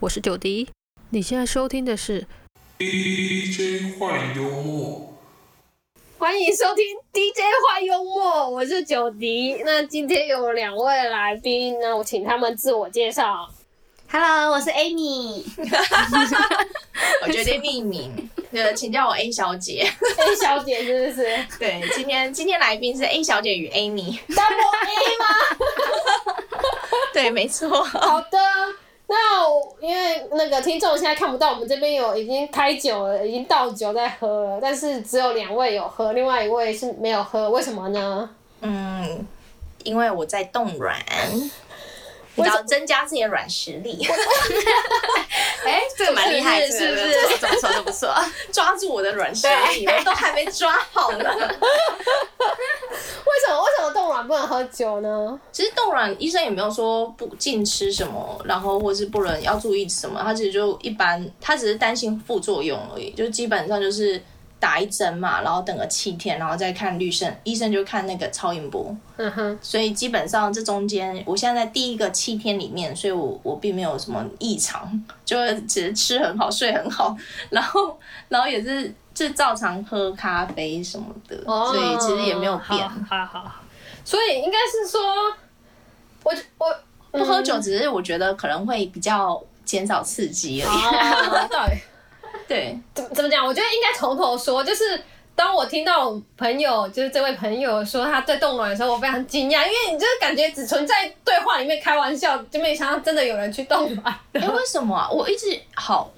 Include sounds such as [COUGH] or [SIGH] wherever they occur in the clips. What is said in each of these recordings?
我是九迪，你现在收听的是 DJ 坏幽默，欢迎收听 DJ 坏幽默，我是九迪。那今天有两位来宾，那我请他们自我介绍。Hello，我是 Amy。[LAUGHS] 我决定匿名，呃，请叫我 A 小姐。A 小姐是不是对，今天今天来宾是 A 小姐与 Amy。double A 吗？[LAUGHS] 对，没错。好的。那因为那个听众现在看不到，我们这边有已经开酒了，已经倒酒在喝了，但是只有两位有喝，另外一位是没有喝，为什么呢？嗯，因为我在冻软，你要增加自己的软实力，[LAUGHS] 哎，这个蛮厉害，是是不是这个这么说都不错。[LAUGHS] 抓住我的软实力，我都还没抓好呢。[LAUGHS] 为什么为什么冻卵不能喝酒呢？其实冻卵医生也没有说不禁吃什么，然后或是不能要注意什么，他其实就一般，他只是担心副作用而已，就基本上就是打一针嘛，然后等个七天，然后再看绿生，医生就看那个超音波，嗯哼，所以基本上这中间，我现在在第一个七天里面，所以我我并没有什么异常，就只是吃很好，睡很好，然后 [LAUGHS] 然后也是就照常喝咖啡什么的，所以其实也没有变。哦好好好，所以应该是说，我我不喝酒，只是我觉得可能会比较减少刺激而已。[LAUGHS] 对，怎么怎么讲？我觉得应该从头说，就是当我听到我朋友，就是这位朋友说他对冻卵的时候，我非常惊讶，因为你就是感觉只存在对话里面开玩笑，就没想到真的有人去冻卵。哎、为什么啊？我一直好，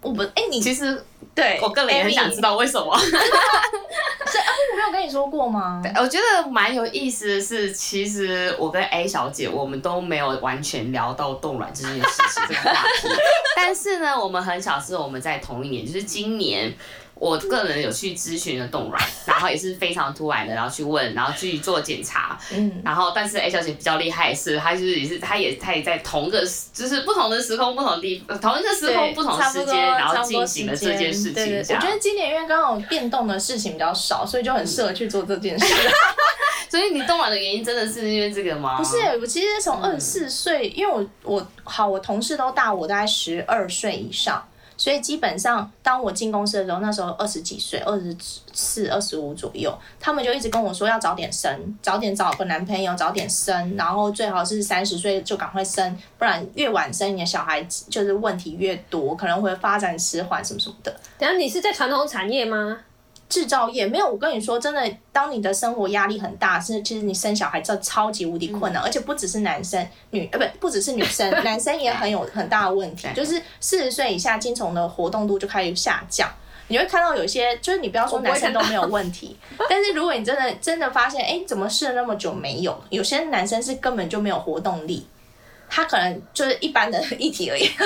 我不，哎、你其实对我个人也很想知道为什么。[LAUGHS] 是啊，我没有跟你说过吗？我觉得蛮有意思的是，其实我跟 A 小姐我们都没有完全聊到冻卵这件事情这个话题，[LAUGHS] 但是呢，我们很巧是我们在同一年，就是今年。我个人有去咨询了冻卵，[LAUGHS] 然后也是非常突然的，然后去问，然后去做检查，嗯，然后，但是 A 小姐比较厉害的是，她就是也是，她也她也在同个就是不同的时空、不同地、呃同一个时空、不同时间，然后进行了这件事情。我觉得今年因为刚好变动的事情比较少，所以就很适合去做这件事。[LAUGHS] 所以你冻卵的原因真的是因为这个吗？不是，我其实从二十四岁，因为我我好，我同事都大我大概十二岁以上，所以基本上当我进公司的时候，那时候二十几岁，二十四、二十五左右，他们就一直跟我说要早点生，早点找个男朋友，早点生，然后最好是三十岁就赶快生，不然越晚生你的小孩就是问题越多，可能会发展迟缓什么什么的。然后你是在传统产业吗？制造业没有，我跟你说，真的，当你的生活压力很大，是其实你生小孩这超级无敌困难，而且不只是男生，女呃不不只是女生，[LAUGHS] 男生也很有很大的问题，就是四十岁以下精虫的活动度就开始下降。你会看到有一些，就是你不要说男生都没有问题，[LAUGHS] 但是如果你真的真的发现，哎，怎么试了那么久没有？有些男生是根本就没有活动力，他可能就是一般的议题而已。[LAUGHS]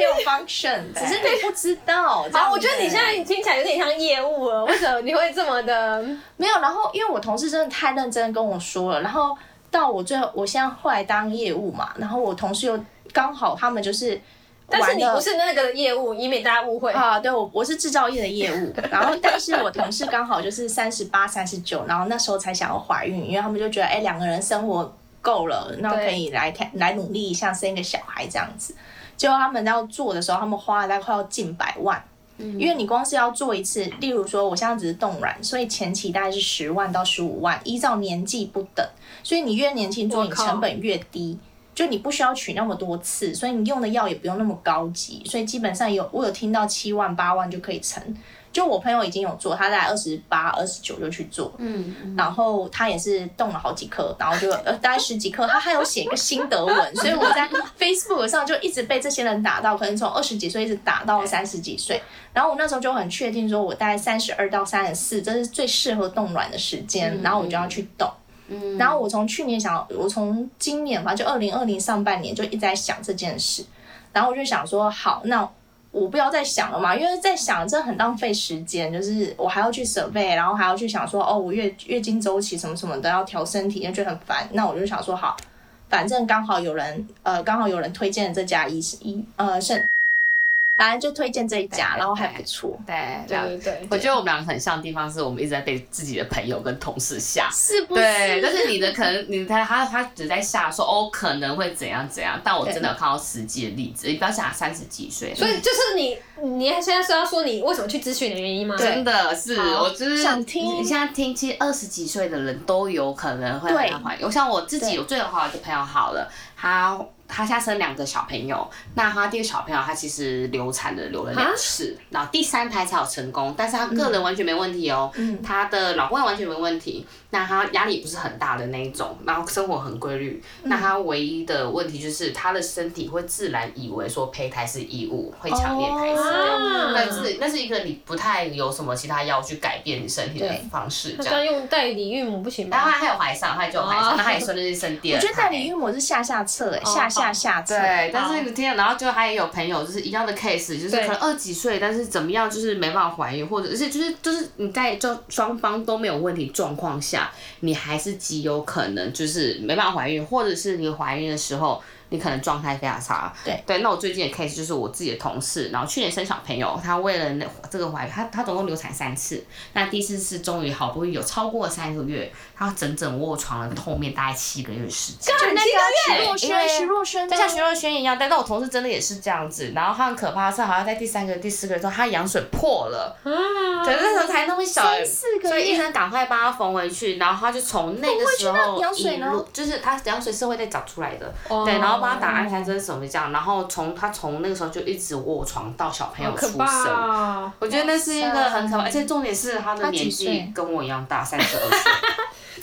没有 function，只是你不知道。好，我觉得你现在听起来有点像业务了，为什么你会这么的？没有，然后因为我同事真的太认真地跟我说了，然后到我最后，我现在后来当业务嘛，然后我同事又刚好他们就是但是你不是那个业务，以免大家误会。啊，对我我是制造业的业务，然后但是我同事刚好就是三十八、三十九，然后那时候才想要怀孕，因为他们就觉得哎两个人生活够了，那可以来看来努力一下生一个小孩这样子。结果他们要做的时候，他们花了大概快要近百万。因为你光是要做一次，例如说我现在只是冻卵，所以前期大概是十万到十五万，依照年纪不等，所以你越年轻做，你成本越低。就你不需要取那么多次，所以你用的药也不用那么高级，所以基本上有我有听到七万八万就可以成。就我朋友已经有做，他在二十八、二十九就去做，嗯，然后他也是动了好几颗，然后就呃大概十几颗，他还有写一个心得文，[LAUGHS] 所以我在 Facebook 上就一直被这些人打到，可能从二十几岁一直打到三十几岁，然后我那时候就很确定说，我大概三十二到三十四，这是最适合冻卵的时间，然后我就要去动。嗯。然后我从去年想，我从今年吧，就二零二零上半年就一直在想这件事，然后我就想说，好，那我不要再想了嘛，因为在想这很浪费时间，就是我还要去设备然后还要去想说，哦，我月月经周期什么什么的要调身体，就觉得很烦。那我就想说，好，反正刚好有人呃，刚好有人推荐这家医医呃肾反正就推荐这一家，然后还不错。对对了对对，我觉得我们两个很像的地方是我们一直在被自己的朋友跟同事吓。是不是？对，但是你的可能你他他他只在吓说哦可能会怎样怎样，但我真的有看到实际的例子。你不要想三十几岁，所以就是你，你现在是要说你为什么去咨询的原因吗？真的是我就是想听你现在听，其实二十几岁的人都有可能会对很怀疑。我像我自己，对我最好的朋友好了，他他现在生两个小朋友，那他第一个小朋友他其实流产了流了两次，然后第三胎才有成功，但是他个人完全没问题哦，嗯他的老公也完全没问题，那他压力不是很大的那一种，然后生活很规律，那他唯一的问题就是他的身体会自然以为说胚胎是异物，会强烈胎死。啊但是那是一个你不太有什么其他药去改变你身体的方式，这样。用代理孕母不行然后吗？他还有怀上，他就有怀哦上，那他也说的是生第二胎。我觉得代理孕母是下下策，哎，下下下策。对，但是你听，然后就他也有朋友就是一样的 case，就是可能二十几岁，但是怎么样就是没办法怀孕，或者是就是就是你在就双方都没有问题状况下，你还是极有可能就是没办法怀孕，或者是你怀孕的时候。你可能状态非常差，对。对。那我最近的 case 就是我自己的同事，然后去年生小朋友，她为了那这个怀孕，他他总共流产三次，那第四次终于好不容易有超过三个月，她整整卧床了后面大概七个月的时间。就那个徐若瑄，徐若瑄就像徐若瑄一样，但是我同事真的也是这样子，然后他很可怕的是，好像在第三个、第四个月之后，他羊水破了，啊。可是那时候才那么小，三四个所以医，生赶快帮她缝回去，然后她就从那个时候那羊水呢？一路，就是她羊水是会再长出来的，哦。对，然后帮他打安胎针什么这样，然后从他从那个时候就一直卧床到小朋友出生。哦！我觉得那是一个很可怕，而且重点是他的年纪跟我一样大，三十二岁，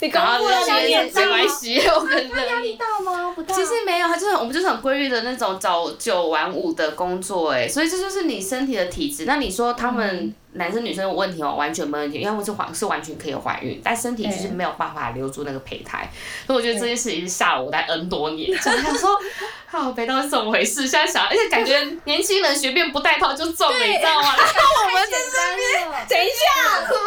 [LAUGHS] 你公然后布了这些没你也大关系，我跟他压力大吗？不大。其实没有，他就是我们就是很规律的那种早九晚五的工作，哎，所以这就是你身体的体质。那你说他们男生女生有问题哦，完全没问题，因为我是怀是完全可以怀孕，但身体就是没有办法留住那个胚胎。所以我觉得这件事情是吓了我在 N 多年，就 [LAUGHS] 想说，靠，北到底是怎么回事？现在想，而且感觉年轻人随便不带套就中了，你知道吗？然后 [LAUGHS] 我们在这边等一下，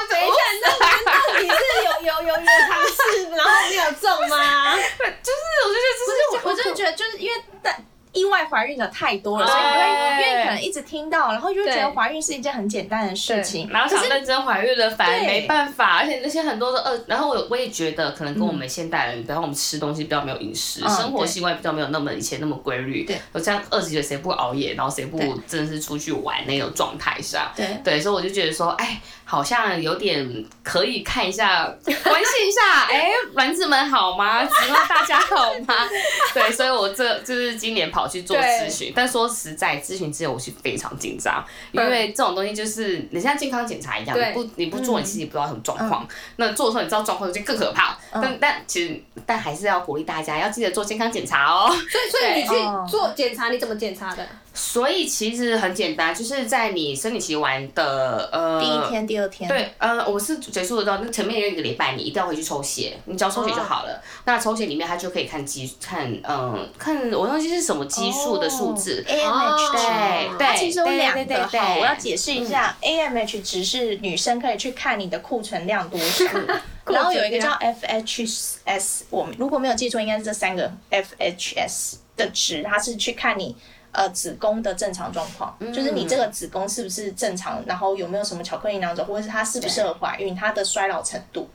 等一下，[LAUGHS] 那到底是有有有有尝试，然后没有中吗？就是我就觉得这是我我就觉得，就是因为但意外怀孕的太多了，所以你会因为可能一直听到，然后就会觉得怀孕是一件很简单的事情。然后想认真怀孕的，反而没办法，而且那些很多的二，然后我我也觉得可能跟我们现代人，比方我们吃东西比较没有饮食，嗯生活习惯比较没有那么以前那么规律。对，我这样二十几岁谁不熬夜，然后谁不真的是出去玩那种状态下。对对，所以我就觉得说，哎，好像有点可以看一下，关心一下，[LAUGHS] 哎，卵子们好吗？希望大家好吗？对，所以我这就是今年跑去做咨询，但说实在，咨询之前我是非常紧张，因为这种东西就是你像健康检查一样，你不你不做，你其实也不知道什么状况。那做的时候你知道状况就更可怕。但但其实但还是要鼓励大家要记得做健康检查哦。所以所以你去哦做检查，你怎么检查的？所以其实很简单，就是在你生理期完的呃第一天、第二天，对，呃，我是结束的到那前面有一个礼拜，你一定要回去抽血，你只要抽血就好了。那抽血里面它就可以看激看，嗯，看我忘记是什么激素的数字。AMH 值。对对其实有两个哈，我要解释一下，AMH 值是女生可以去看你的库存量多少，[LAUGHS] 然后有一个叫 FHS，我如果没有记错，应该是这三个 FHS 的值，它是去看你。呃，子宫的正常状况，就是你这个子宫是不是正常，然后有没有什么巧克力囊肿，或者是它适不适合怀孕，它的衰老程度。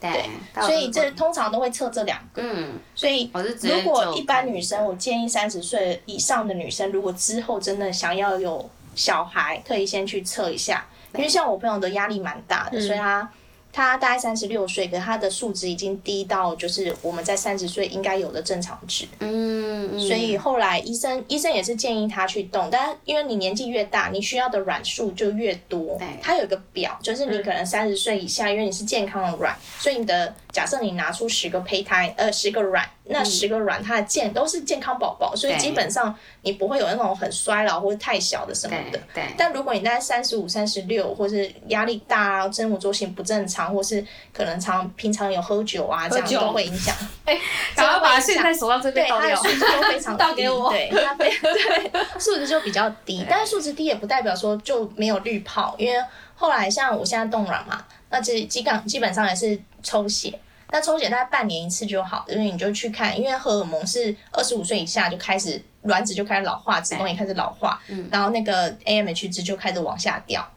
对，所以这通常都会测这两个。嗯，所以如果一般女生，我建议三十岁以上的女生，如果之后真的想要有小孩，可以先去测一下，因为像我朋友的压力蛮大的，所以她她大概三十六岁，可是她的数值已经低到就是我们在三十岁应该有的正常值。嗯，嗯所以后来医生医生也是建议他去动，但因为你年纪越大，你需要的软数就越多对。它有一个表，就是你可能三十岁以下，因为你是健康的软，所以你的假设你拿出十个胚胎，呃，十个卵，那十个卵它的健都是健康宝宝，所以基本上你不会有那种很衰老或者太小的什么的对。对，但如果你大概三十五、三十六，或是压力大啊、生活作息不正常，或是可能常平常有喝酒啊，这样都会影响。[LAUGHS] [LAUGHS] 赶快把现在手上这对边倒掉。它的数值都非常低，[LAUGHS] 倒给我。对，它非对数值就比较低，但是数值低也不代表说就没有滤泡，因为后来像我现在冻卵嘛，那这基本基本上也是抽血。那抽血大概半年一次就好，因为你就去看，因为荷尔蒙是二十五岁以下就开始卵子就开始老化，子宫也开始老化，然后那个 AMH 值就开始往下掉。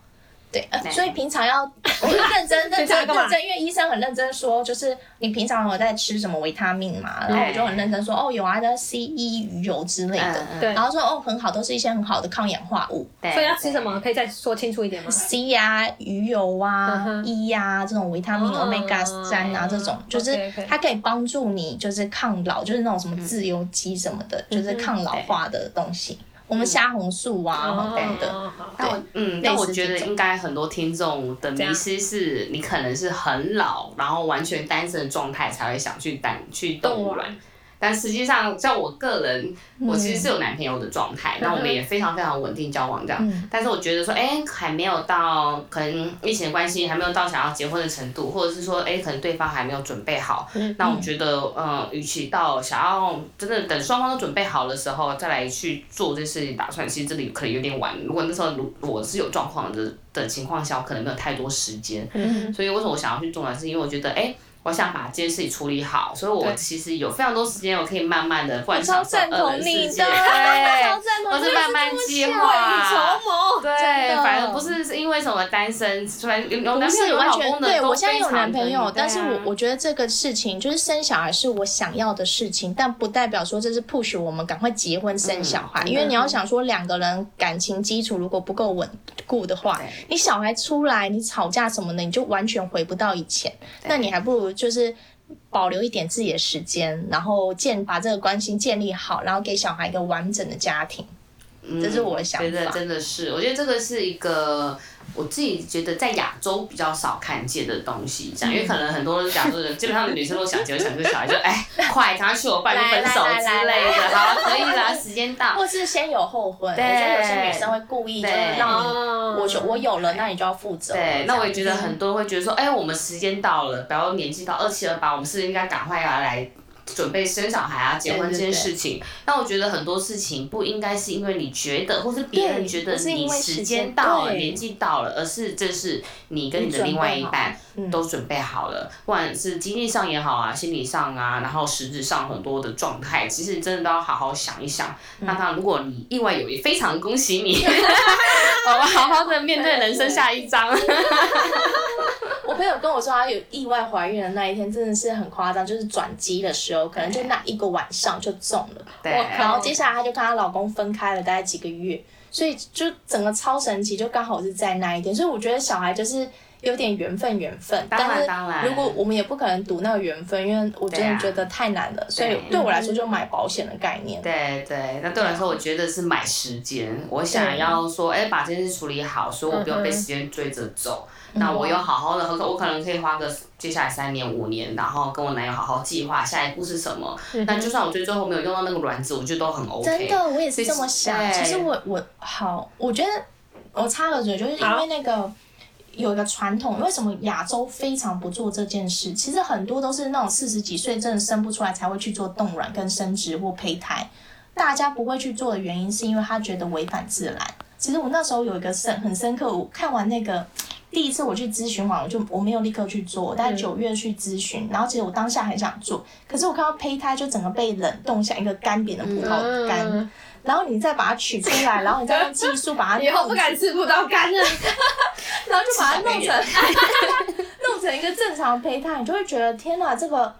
对，呃所以平常要 [LAUGHS] 我就认真 [LAUGHS] 认真认真，因为医生很认真说，就是你平常有在吃什么维他命嘛，然后我就很认真说，哦有啊，那 C E 鱼油之类的，对。然后说哦很好，都是一些很好的抗氧化物。对。所以要吃什么？可以再说清楚一点吗？，C 呀、鱼油嗯啊、哼。E 呀、这种维他命、哦。omega 三啊这种，就是它可以帮助你就是抗老，就是那种什么自由基什么的，就是抗老化的东西。我们虾红素啊，哦等等。哦好但我嗯，但我觉得应该很多听众的迷失是，你可能是很老，然后完全单身的状态才会想去单去动卵。但实际上，像我个人，我其实是有男朋友的状态，那、我们也非常非常稳定交往这样。嗯但是我觉得说，哎、还没有到可能疫情的关系，还没有到想要结婚的程度，或者是说，哎、可能对方还没有准备好。那我觉得，呃，与其到想要真的等双方都准备好的时候再来去做这事情打算，其实这里可能有点晚。如果那时候如我是有状况的的情况下，我可能没有太多时间。嗯所以为什么我想要去做呢？是因为我觉得，哎、我想把这件事情处理好，所以我其实有非常多时间，我可以慢慢的，不 [LAUGHS] 管我超赞同 [LAUGHS] 你的，超对，赞同，或是慢慢计划。对，反正不是是因为什么单身，虽然有男朋友有是完全老公的，都对我现在有男朋友，但是我我觉得这个事情就是生小孩是我想要的事情，但不代表说这是 push 我们赶快结婚生小孩，嗯因为你要想说两个人感情基础如果不够稳固的话，你小孩出来你吵架什么的，你就完全回不到以前，那你还不如就是。保留一点自己的时间，然后建把这个关系建立好，然后给小孩一个完整的家庭。这是我的想觉得法。真的是，我觉得这个是一个我自己觉得在亚洲比较少看见的东西，这样，因为可能很多亚洲人基本上女生都想结婚想生小孩，就哎 [LAUGHS] 快赶快去我办就分手之类的，好可以啦，时间到。或是先有后婚，我对。觉得有些女生会故意就是让我就我有了，那你就要负责。对，那我也觉得很多人会觉得说，哎、我们时间到了，比如年纪到二七二八，我们是应该赶快要来准备生小孩啊、结婚这件事情。那我觉得很多事情不应该是因为你觉得，或是别人觉得你时间间到了、年纪到了，而是这是你跟你的另外一半嗯都准备好了，不管是经济上也好啊，心理上啊，然后实质上很多的状态，其实真的都要好好想一想。嗯那当然，如果你意外有也，非常恭喜你，[LAUGHS] 我们好好的面对人生下一章。[LAUGHS] [LAUGHS] 我朋友跟我说，她有意外怀孕的那一天真的是很夸张，就是转机的时候，可能就那一个晚上就中了，对，然后接下来她就跟她老公分开了大概几个月，所以就整个超神奇，就刚好是在那一天，所以我觉得小孩就是。有点缘分，缘分。当然当然如果我们也不可能赌那个缘分，因为我真的觉得太难了，所以对对我来说就买保险的概念。对对，那对我来说，我觉得是买时间。我想要说，哎，把这件事处理好，所以我不用被时间追着走。那我又好好的，我可能可以花个接下来三年五年，然后跟我男友好好计划下一步是什么。那就算我最最后没有用到那个卵子，我觉得都很 OK。真的，我也是这么想。其实我我好，我觉得我插个嘴，就是因为那个有一个传统，为什么亚洲非常不做这件事？其实很多都是那种四十几岁真的生不出来才会去做冻卵跟生殖或胚胎。大家不会去做的原因，是因为他觉得违反自然。其实我那时候有一个深很深刻，我看完那个第一次我去咨询完，我就我没有立刻去做，我大概九月去咨询，然后其实我当下很想做，可是我看到胚胎就整个被冷冻像一个干瘪的葡萄干，嗯然后你再把它取出来，[LAUGHS] 然后你再用技术把它以后不敢吃葡萄干了。[LAUGHS] 然后就把它弄成 [LAUGHS] 弄成一个正常的胚胎，你就会觉得天哪，这个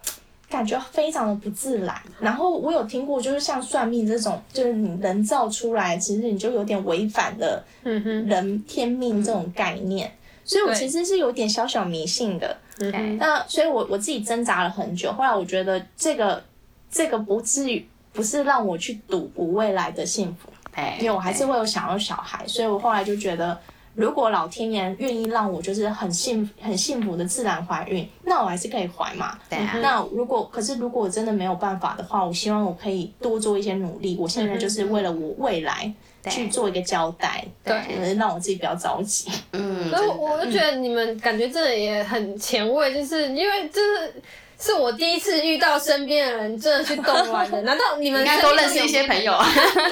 感觉非常的不自然。然后我有听过，就是像算命这种，就是你人造出来，其实你就有点违反了人天命这种概念。所以我其实是有点小小迷信的。嗯，那所以我我自己挣扎了很久，后来我觉得这个这个不至于不是让我去赌我未来的幸福。对，因为我还是会有想要小孩，所以我后来就觉得，如果老天爷愿意让我就是很幸很幸福的自然怀孕，那我还是可以怀嘛。对啊那如果可是如果我真的没有办法的话，我希望我可以多做一些努力。我现在就是为了我未来去做一个交代，对就是让我自己比较着急。嗯，所以我就觉得你们感觉真的也很前卫，就是因为就是是我第一次遇到身边的人真的去动乱的。难道你们应该都认识一些朋友 [LAUGHS] 啊。抱歉，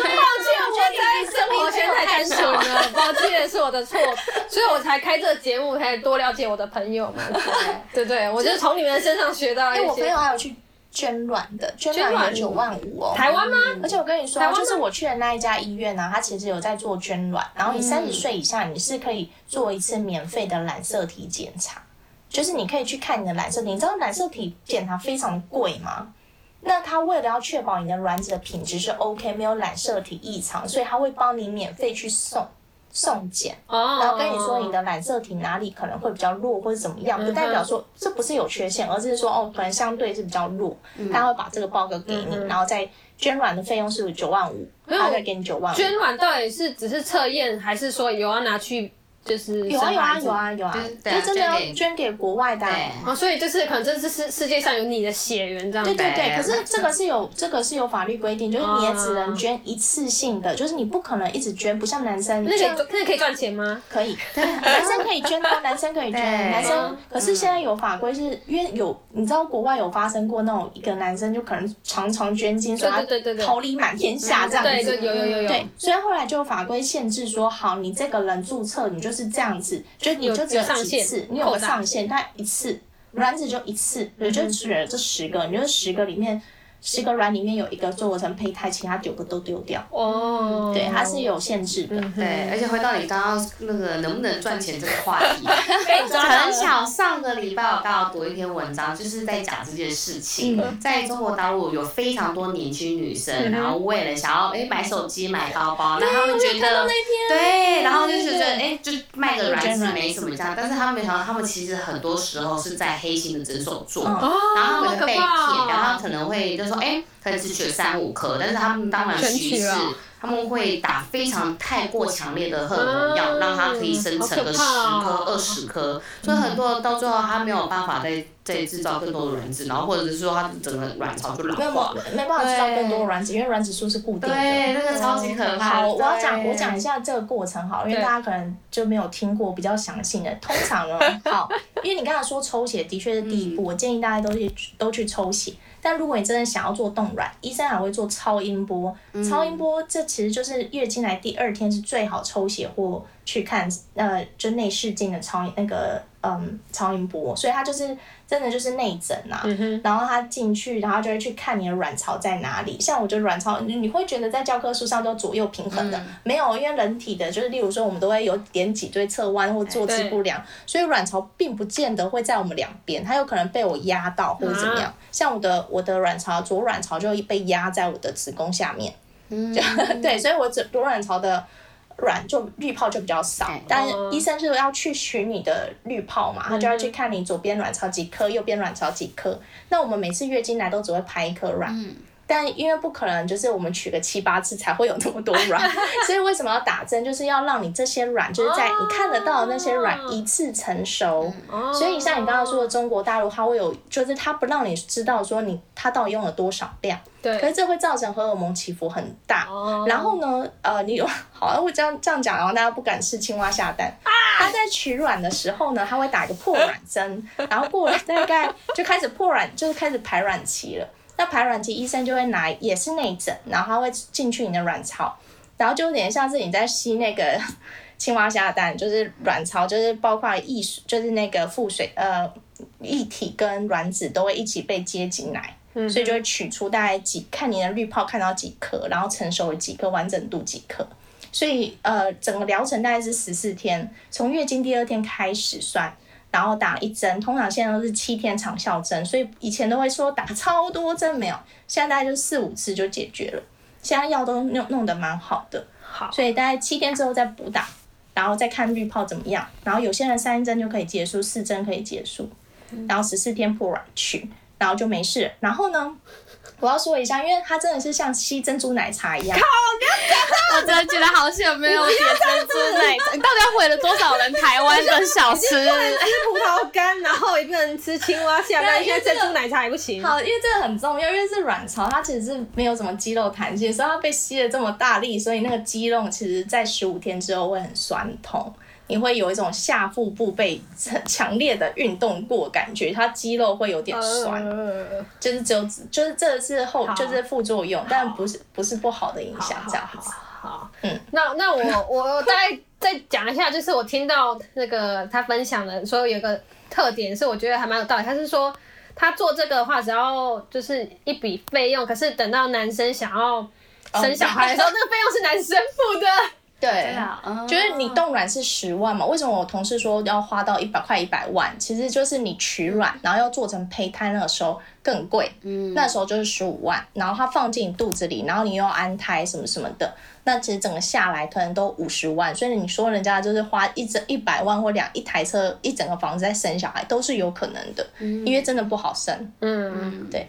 我在生活圈太单纯了，抱歉是我的错，所以我才开这个节目，才多了解我的朋友们。对对，我就从你们身上学到一因为我朋些友。还有去捐卵的，捐捐卵卵有九万五哦。台湾吗？而且我跟你说就是我去的那一家医院呢、它其实有在做捐卵，然后你三十岁以下，你是可以做一次免费的染色体检查，就是你可以去看你的染色体。你知道染色体检查非常贵吗？那他为了要确保你的卵子的品质是 OK，没有染色体异常，所以他会帮你免费去送送检。哦，然后跟你说你的染色体哪里可能会比较弱或者怎么样，不代表说这不是有缺陷，而是说哦，可能相对是比较弱，他会把这个报告给你，然后再捐卵的费用是九万五，他再给你九万五。捐卵到底是只是测验，还是说有要拿去就是有啊有啊有啊有啊，就真的要捐给国外的啊。所以就是可能这是世世界上有你的血缘这样子。对对对，可是这个是有这个是有法律规定，就是你也只能捐一次性的，就是你不可能一直捐，不像男生那可以赚那可以赚钱吗？可以，男生可以捐啊，男生可以捐，[LAUGHS] 男生。可是现在有法规是因为有，你知道国外有发生过那种一个男生就可能常常捐精，所以他对对对对桃李满天下这样对对，子。有有有有。对，所以后来就有法规限制说，好，你这个人注册你就是这样子，就你就只有几次，你有个上限，它一次卵子就一次，你就选了这十个，你就十个里面十个卵里面有一个做成胚胎，其他九个都丢掉。哦，对，它是有限制的。对，而且回到你刚刚那个能不能赚钱这个话题，[LAUGHS] 很巧，上个礼拜我刚好读一篇文章，就是在讲这件事情。嗯在中国大陆有非常多年轻女生，然后为了想要哎买手机、买包包，那他们觉得对，然后就是觉得哎就卖个卵子没什么这样，但是他们没想到，他们其实很多时候是在黑心的诊所做。嗯哦，然后他们被骗，怕然后。可能会就说，哎、可能只选三五颗，但是他们当然全许是他们会打非常太过强烈的荷尔蒙药，啊让它可以生成个十颗、哦。二十颗，所以很多到最后他没有办法再再制造更多的卵子，然后或者是说它整个卵巢就老没有化。没办法制造更多卵子，因为卵子数是固定的。对，那个超级可怕。好，我要讲我讲一下这个过程好了，因为大家可能就没有听过比较详细的。通常呢，[LAUGHS] 好，因为你刚才说抽血的确是第一步，我建议大家都去都去抽血。但如果你真的想要做冻卵，医生还会做超音波。超音波这其实就是月经来第二天是最好抽血或去看呃就内视镜的超那个嗯超音波，所以它就是真的就是内诊啊。嗯，然后他进去，然后就会去看你的卵巢在哪里。像我觉得卵巢，你你会觉得在教科书上都左右平衡的，没有，因为人体的就是例如说我们都会有点脊椎侧弯或坐姿不良，所以卵巢并不见得会在我们两边，它有可能被我压到或者怎么样。像我的我的卵巢左卵巢就会被压在我的子宫下面，就 [LAUGHS] 对，所以我左左卵巢的。卵就滤泡就比较少，但是医生是要去取你的滤泡嘛，他就要去看你左边卵巢几颗，右边卵巢几颗。那我们每次月经来都只会排一颗卵，但因为不可能就是我们取个七八次才会有那么多卵，[LAUGHS] 所以为什么要打针？就是要让你这些卵就是在你看得到的那些卵一次成熟。哦所以像你刚刚说的中国大陆，它会有就是它不让你知道说你它到底用了多少量，对可是，这会造成荷尔蒙起伏很大。哦然后呢，呃，你有好像会这样这样讲，然后大家不敢吃青蛙下蛋。它在取卵的时候呢，它会打一个破卵针，然后过了大概就开始破卵，就是开始排卵期了。那排卵期，医生就会拿也是内诊，然后他会进去你的卵巢，然后就有点像是你在吸那个青蛙下蛋，就是卵巢，就是包括液水，就是那个腹水呃液体跟卵子都会一起被接进来。所以就会取出大概几，看你的滤泡看到几颗，然后成熟了几颗，完整度几颗。所以呃，整个疗程大概是十四天，从月经第二天开始算，然后打一针，通常现在都是七天长效针，所以以前都会说打超多针没有，现在大概就四五次就解决了。现在药都弄弄得蛮好的，好，所以大概七天之后再补打，然后再看滤泡怎么样。然后有些人三针就可以结束，四针可以结束，然后十四天破卵取，然后就没事。然后呢，我要说一下，因为它真的是像吸珍珠奶茶一样，靠我真的觉得好险没有点珍珠奶茶，你到底要毁了多少人台湾的小吃？吃葡萄干，然后也不能吃青蛙下蛋，现在珍珠奶茶也不行。好，因为这个很重要，因为是卵巢，它其实是没有什么肌肉弹性，所以它被吸了这么大力，所以那个肌肉其实在十五天之后会很酸痛。你会有一种下腹部被很强烈的运动过感觉，它肌肉会有点酸，呃就是只有就是这是后就是副作用，但不是不是不好的影响这样子。好，嗯，那那我 [LAUGHS] 我大概再讲一下，就是我听到那个他分享的说有一个特点是我觉得还蛮有道理，他是说他做这个的话只要就是一笔费用，可是等到男生想要生小孩的时候，那个费用是男生付的。对真的啊嗯就是你冻卵是十万嘛？为什么我同事说要花到一百块一百万？其实就是你取卵，然后要做成胚胎，那个时候更贵。嗯，那时候就是十五万，然后它放进肚子里，然后你又要安胎什么什么的，那其实整个下来可能都五十万。所以你说人家就是花一整一百万或两一台车、一整个房子在生小孩，都是有可能的，因为真的不好生。嗯，对，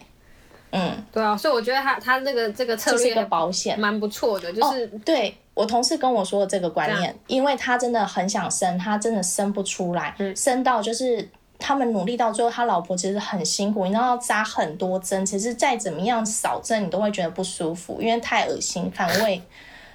嗯，对啊，所以我觉得他他那个这个策这是一个略保险。蛮不错的，就是、对我同事跟我说的这个观念，因为他真的很想生，他真的生不出来，嗯生到就是他们努力到最后，他老婆其实很辛苦，你知道要扎很多针，其实再怎么样少针你都会觉得不舒服，因为太恶心反胃。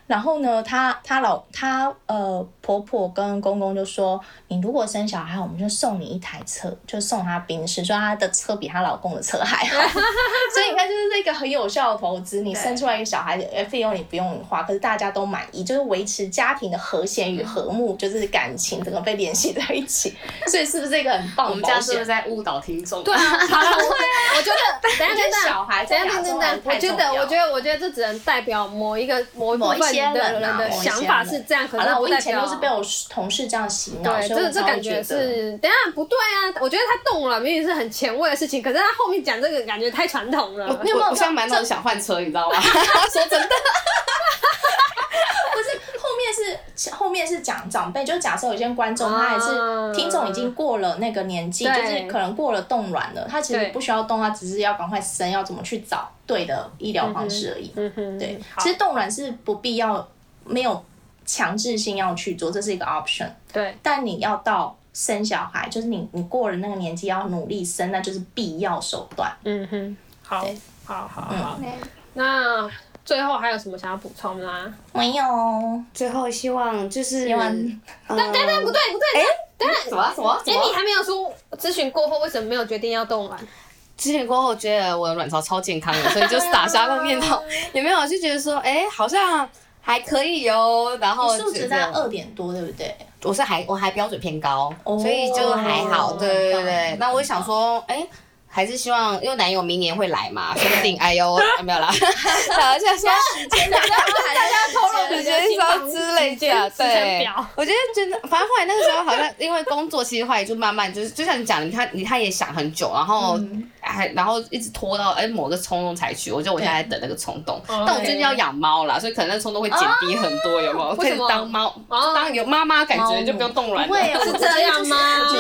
然后呢，她她老她呃婆婆跟公公就说，你如果生小孩，我们就送你一台车，就送她宾士，说她的车比她老公的车还好。[LAUGHS] 所以你看，就是这个很有效的投资，你生出来一个小孩，呃，费用你不用花，可是大家都满意，就是维持家庭的和谐与和睦，就是感情整个被联系在一起。所以是不是一个很棒我们这样是不是？在误导听众？对啊，[LAUGHS] 好了，我我觉得 [LAUGHS] 等下等一下小孩等下等等等，我觉得我觉得我觉得这只能代表某一个某一部分某一些的人啊的想法是这样，可能，我以前都是被我同事这样洗脑，对，这所以我才会这感觉是，等下不对啊！我觉得他动了，明明是很前卫的事情，可是他后面讲这个感觉太传统了。我我我现在满脑子想换车，你知道吗？[LAUGHS] [LAUGHS] 说真的，不是后面是后面是讲长辈，就是假设有些观众他还是啊听众已经过了那个年纪，就是可能过了冻卵了，他其实不需要动，他只是要赶快生，要怎么去找对的医疗方式而已。对，其实冻卵是不必要，没有强制性要去做，这是一个 option。对，但你要到生小孩，就是你你过了那个年纪要努力生，那就是必要手段。嗯哼，好对，好好嗯好。那最后还有什么想要补充的吗？没有，最后希望就是希望但但但不对不对，什么什么什么？杰米还没有说咨询过后为什么没有决定要动卵？之前过后觉得我的卵巢超健康的，所以就打消那个念头，[LAUGHS] 也没有就觉得说，哎、好像还可以哦。然后你数值在二点多，对不对？我是还我还标准偏高，哦所以就还好。对对对对，那我想说，哎、还是希望，因为男友明年会来嘛，[LAUGHS] 说不定，哎呦，啊没有啦，好像说现在大家透露时间表。之类的，对，我觉得真的，反正后来那个时候好像因为工作，其实后来就慢慢就是，就像你讲，你看你他也想很久，然后嗯。还然后一直拖到哎某个冲动才去，我觉得我现在在等那个冲动，哦但我最近要养猫啦，所以可能那冲动会减低很多，有没有？可以当猫，哦当有妈妈感觉就不用动卵不会，是这样吗？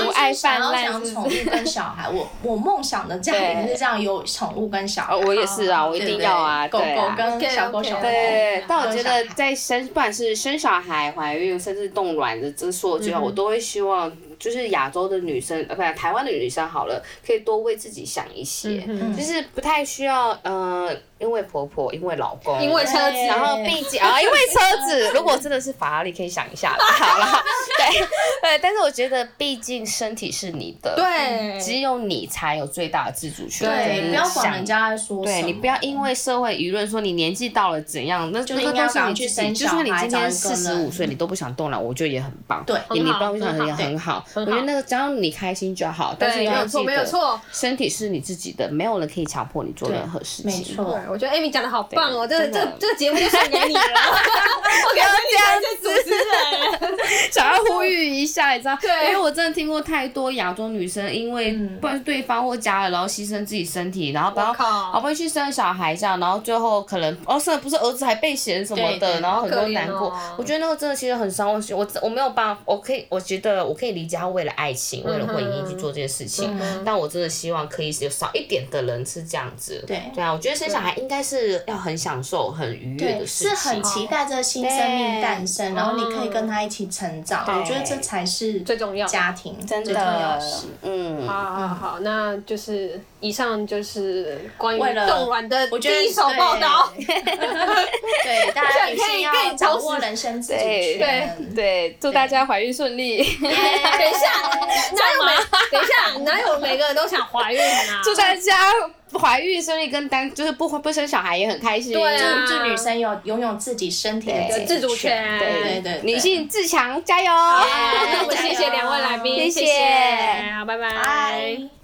我爱泛滥养是不是？宠物跟小孩，我我梦想的家庭是这样，有宠物跟小孩。哦，我也是啊，我一定要啊，狗狗。跟小狗小猫。对，但我觉得在生，不管是生小孩、怀孕，甚至冻卵的这所有阶段，我都会希望，就是亚洲的女生，呃，不，台湾的女生好了，可以多为自己想一些，嗯就是不太需要，呃，因为婆婆，因为老公，因为车子，然后毕竟啊，因为车子，[LAUGHS] 如果真的是法拉利，可以想一下啦。好啦，[LAUGHS] 对对，但是我觉得，毕竟身体是你的，对只有你才有最大的自主权。对，就是不要管想人家在说。对你不要因为社会舆论说你年纪到了怎样，那就是那个都是应该赶快你自己。去生就算你今天找一个四十五岁，你都不想动了，我觉得也很棒。对你不要想也很很好。我觉得那个只要你开心就好，但是，你要没有错，记得，没有错。身体是你自己的，没有人可以强迫你做任何事情。没错对，我觉得 Amy 讲的好棒哦，这个这个这个节目就送给你了。[LAUGHS] 我给这样子主持人，[LAUGHS] 想要呼吁一下，你知道？对因为我真的听过太多亚洲女生，因为不管是对方或家人，然后牺牲自己身体，然后然后我靠好不容易去生小孩这样，然后最后可能哦，生的不是儿子还被嫌什么的，然后很多难过哦。我觉得那个真的其实很伤我心，我我没有办法，我可以，我觉得我可以理解他为了爱情，为了婚姻去做这件事情，但我真的希望可以有少一点的人是这样子。对对啊，我觉得生小孩应该是要很享受、很愉悦，的事情。是很期待这个新生命诞生，然后你可以跟他一起成长。我觉得这才是最重要家庭真最重要的嗯。好好好，那就是以上就是关于冻卵的我觉得第一手报道。对，[LAUGHS] 大家女性要掌握人人生自主对权。对，祝大家怀孕顺利，[LAUGHS] 等一下，哪有每等一下哪有每个人都想怀孕啊？[LAUGHS] 祝大家怀孕顺利，跟单就是不不生小孩也很开心。对啊祝祝女生有拥有自己身体的对自主权对对对，对女性自强，加油！谢谢两位来宾，谢谢谢好，拜拜。拜。